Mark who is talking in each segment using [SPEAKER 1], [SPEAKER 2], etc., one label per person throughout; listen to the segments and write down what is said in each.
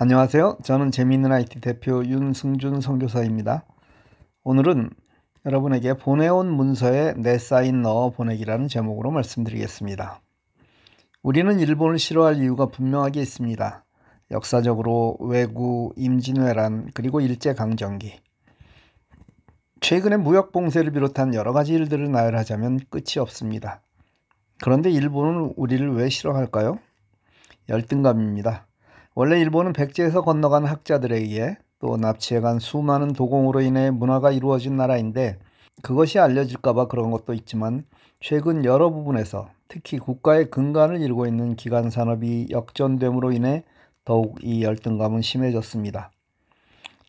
[SPEAKER 1] 안녕하세요. 저는 재미있는 IT 대표 윤승준 선교사입니다. 오늘은 여러분에게 보내온 문서에 내 사인 넣어 보내기라는 제목으로 말씀드리겠습니다. 우리는 일본을 싫어할 이유가 분명하게 있습니다. 역사적으로 외구, 임진왜란, 그리고 일제강점기. 최근에 무역 봉쇄를 비롯한 여러 가지 일들을 나열하자면 끝이 없습니다. 그런데 일본은 우리를 왜 싫어할까요? 열등감입니다. 원래 일본은 백제에서 건너간 학자들에 의해 또 납치해 간 수많은 도공으로 인해 문화가 이루어진 나라인데 그것이 알려질까봐 그런 것도 있지만 최근 여러 부분에서 특히 국가의 근간을 이루고 있는 기관 산업이 역전됨으로 인해 더욱 이 열등감은 심해졌습니다.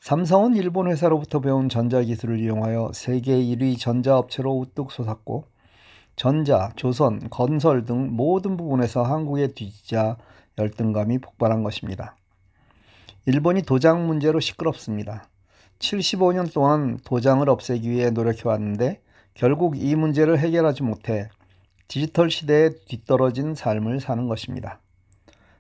[SPEAKER 1] 삼성은 일본 회사로부터 배운 전자기술을 이용하여 세계 1위 전자업체로 우뚝 솟았고 전자, 조선, 건설 등 모든 부분에서 한국에 뒤지자 열등감이 폭발한 것입니다. 일본이 도장 문제로 시끄럽습니다. 75년 동안 도장을 없애기 위해 노력해왔는데 결국 이 문제를 해결하지 못해 디지털 시대에 뒤떨어진 삶을 사는 것입니다.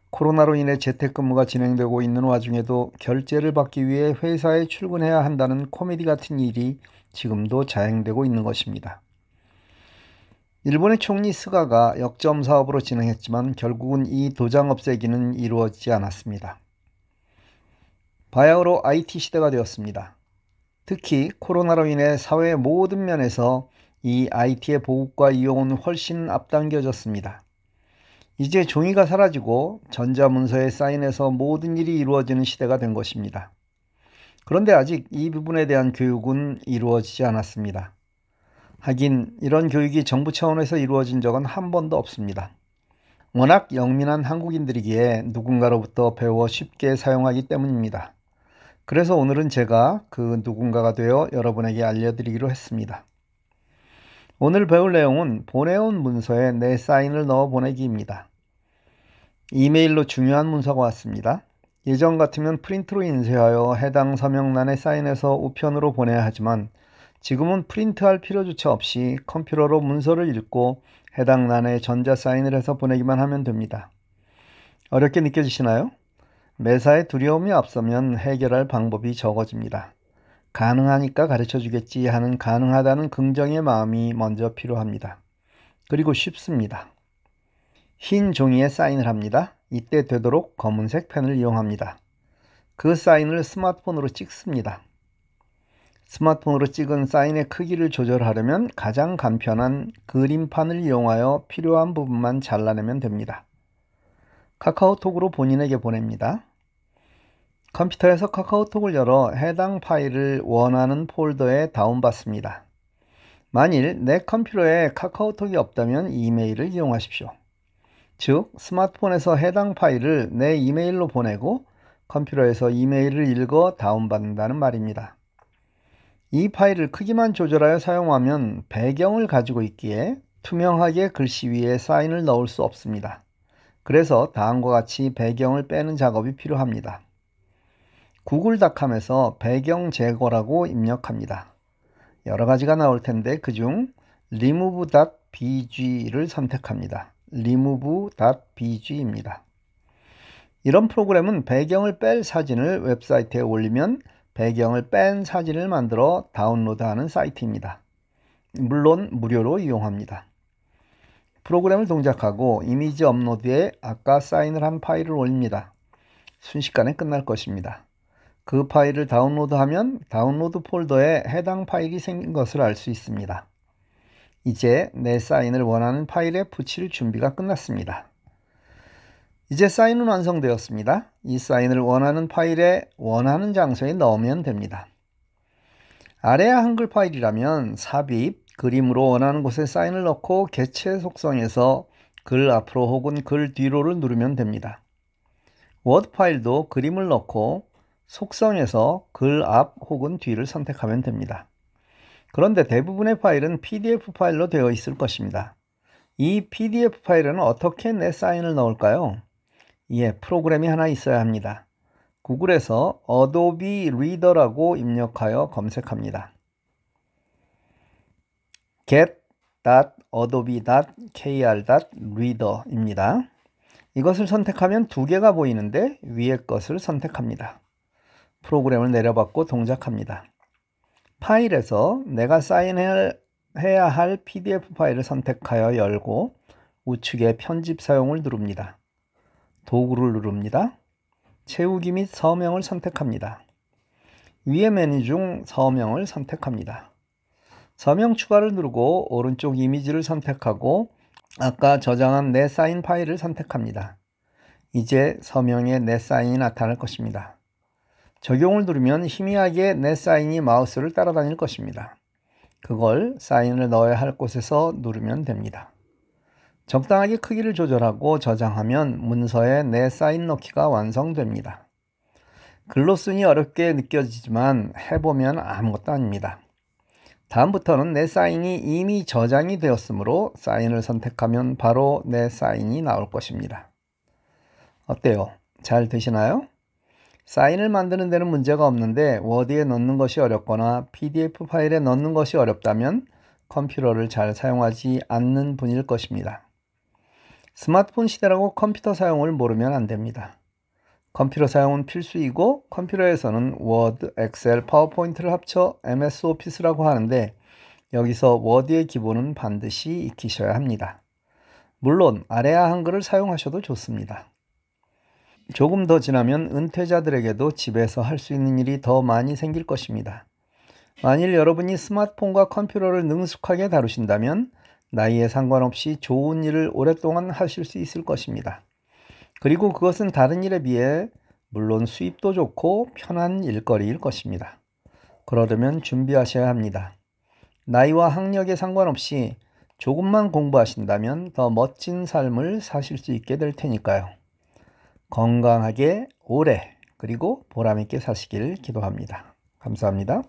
[SPEAKER 1] 코로나로 인해 재택근무가 진행되고 있는 와중에도 결제를 받기 위해 회사에 출근해야 한다는 코미디 같은 일이 지금도 자행되고 있는 것입니다. 일본의 총리 스가가 역점 사업으로 진행했지만 결국은 이 도장 없애기는 이루어지지 않았습니다. 바야흐로 IT 시대가 되었습니다. 특히 코로나로 인해 사회의 모든 면에서 이 IT의 보급과 이용은 훨씬 앞당겨졌습니다. 이제 종이가 사라지고 전자문서에 사인해서 모든 일이 이루어지는 시대가 된 것입니다. 그런데 아직 이 부분에 대한 교육은 이루어지지 않았습니다. 하긴 이런 교육이 정부 차원에서 이루어진 적은 한 번도 없습니다. 워낙 영민한 한국인들이기에 누군가로부터 배워 쉽게 사용하기 때문입니다. 그래서 오늘은 제가 그 누군가가 되어 여러분에게 알려드리기로 했습니다. 오늘 배울 내용은 보내온 문서에 내 사인을 넣어 보내기입니다. 이메일로 중요한 문서가 왔습니다. 예전 같으면 프린트로 인쇄하여 해당 서명란에 사인해서 우편으로 보내야 하지만 지금은 프린트할 필요조차 없이 컴퓨터로 문서를 읽고 해당 란에 전자 사인을 해서 보내기만 하면 됩니다. 어렵게 느껴지시나요? 매사에 두려움이 앞서면 해결할 방법이 적어집니다. 가능하니까 가르쳐 주겠지 하는 가능하다는 긍정의 마음이 먼저 필요합니다. 그리고 쉽습니다. 흰 종이에 사인을 합니다. 이때 되도록 검은색 펜을 이용합니다. 그 사인을 스마트폰으로 찍습니다. 스마트폰으로 찍은 사인의 크기를 조절하려면 가장 간편한 그림판을 이용하여 필요한 부분만 잘라내면 됩니다. 카카오톡으로 본인에게 보냅니다. 컴퓨터에서 카카오톡을 열어 해당 파일을 원하는 폴더에 다운받습니다. 만일 내 컴퓨터에 카카오톡이 없다면 이메일을 이용하십시오. 즉, 스마트폰에서 해당 파일을 내 이메일로 보내고 컴퓨터에서 이메일을 읽어 다운받는다는 말입니다. 이 파일을 크기만 조절하여 사용하면 배경을 가지고 있기에 투명하게 글씨 위에 사인을 넣을 수 없습니다. 그래서 다음과 같이 배경을 빼는 작업이 필요합니다. 구글닷컴에서 배경 제거라고 입력합니다. 여러 가지가 나올 텐데 그중 remove.bg를 선택합니다. remove.bg입니다. 이런 프로그램은 배경을 뺄 사진을 웹사이트에 올리면 배경을 뺀 사진을 만들어 다운로드하는 사이트입니다. 물론 무료로 이용합니다. 프로그램을 동작하고 이미지 업로드에 아까 사인을 한 파일을 올립니다. 순식간에 끝날 것입니다. 그 파일을 다운로드하면 다운로드 폴더에 해당 파일이 생긴 것을 알 수 있습니다. 이제 내 사인을 원하는 파일에 붙일 준비가 끝났습니다. 이제 사인은 완성되었습니다. 이 사인을 원하는 파일에 원하는 장소에 넣으면 됩니다. 아래야 한글 파일이라면 삽입, 그림으로 원하는 곳에 사인을 넣고 개체 속성에서 글 앞으로 혹은 글 뒤로를 누르면 됩니다. 워드 파일도 그림을 넣고 속성에서 글 앞 혹은 뒤를 선택하면 됩니다. 그런데 대부분의 파일은 PDF 파일로 되어 있을 것입니다. 이 PDF 파일에는 어떻게 내 사인을 넣을까요? 예, 프로그램이 하나 있어야 합니다. 구글에서 Adobe Reader라고 입력하여 검색합니다. get.adobe.kr.reader입니다. 이것을 선택하면 두 개가 보이는데 위에 것을 선택합니다. 프로그램을 내려받고 동작합니다. 파일에서 내가 사인해야 할 PDF 파일을 선택하여 열고 우측에 편집 사용을 누릅니다. 도구를 누릅니다. 채우기 및 서명을 선택합니다. 위의 메뉴 중 서명을 선택합니다. 서명 추가를 누르고 오른쪽 이미지를 선택하고 아까 저장한 내 사인 파일을 선택합니다. 이제 서명에 내 사인이 나타날 것입니다. 적용을 누르면 희미하게 내 사인이 마우스를 따라다닐 것입니다. 그걸 사인을 넣어야 할 곳에서 누르면 됩니다. 적당하게 크기를 조절하고 저장하면 문서에 내 사인 넣기가 완성됩니다. 글로 쓰니 어렵게 느껴지지만 해보면 아무것도 아닙니다. 다음부터는 내 사인이 이미 저장이 되었으므로 사인을 선택하면 바로 내 사인이 나올 것입니다. 어때요? 잘 되시나요? 사인을 만드는 데는 문제가 없는데 워드에 넣는 것이 어렵거나 PDF 파일에 넣는 것이 어렵다면 컴퓨터를 잘 사용하지 않는 분일 것입니다. 스마트폰 시대라고 컴퓨터 사용을 모르면 안 됩니다. 컴퓨터 사용은 필수이고 컴퓨터에서는 워드, 엑셀, 파워포인트를 합쳐 MS 오피스라고 하는데 여기서 워드의 기본은 반드시 익히셔야 합니다. 물론 아래아 한글을 사용하셔도 좋습니다. 조금 더 지나면 은퇴자들에게도 집에서 할 수 있는 일이 더 많이 생길 것입니다. 만일 여러분이 스마트폰과 컴퓨터를 능숙하게 다루신다면 나이에 상관없이 좋은 일을 오랫동안 하실 수 있을 것입니다. 그리고 그것은 다른 일에 비해 물론 수입도 좋고 편한 일거리일 것입니다. 그러려면 준비하셔야 합니다. 나이와 학력에 상관없이 조금만 공부하신다면 더 멋진 삶을 사실 수 있게 될 테니까요. 건강하게 오래 그리고 보람있게 사시길 기도합니다. 감사합니다.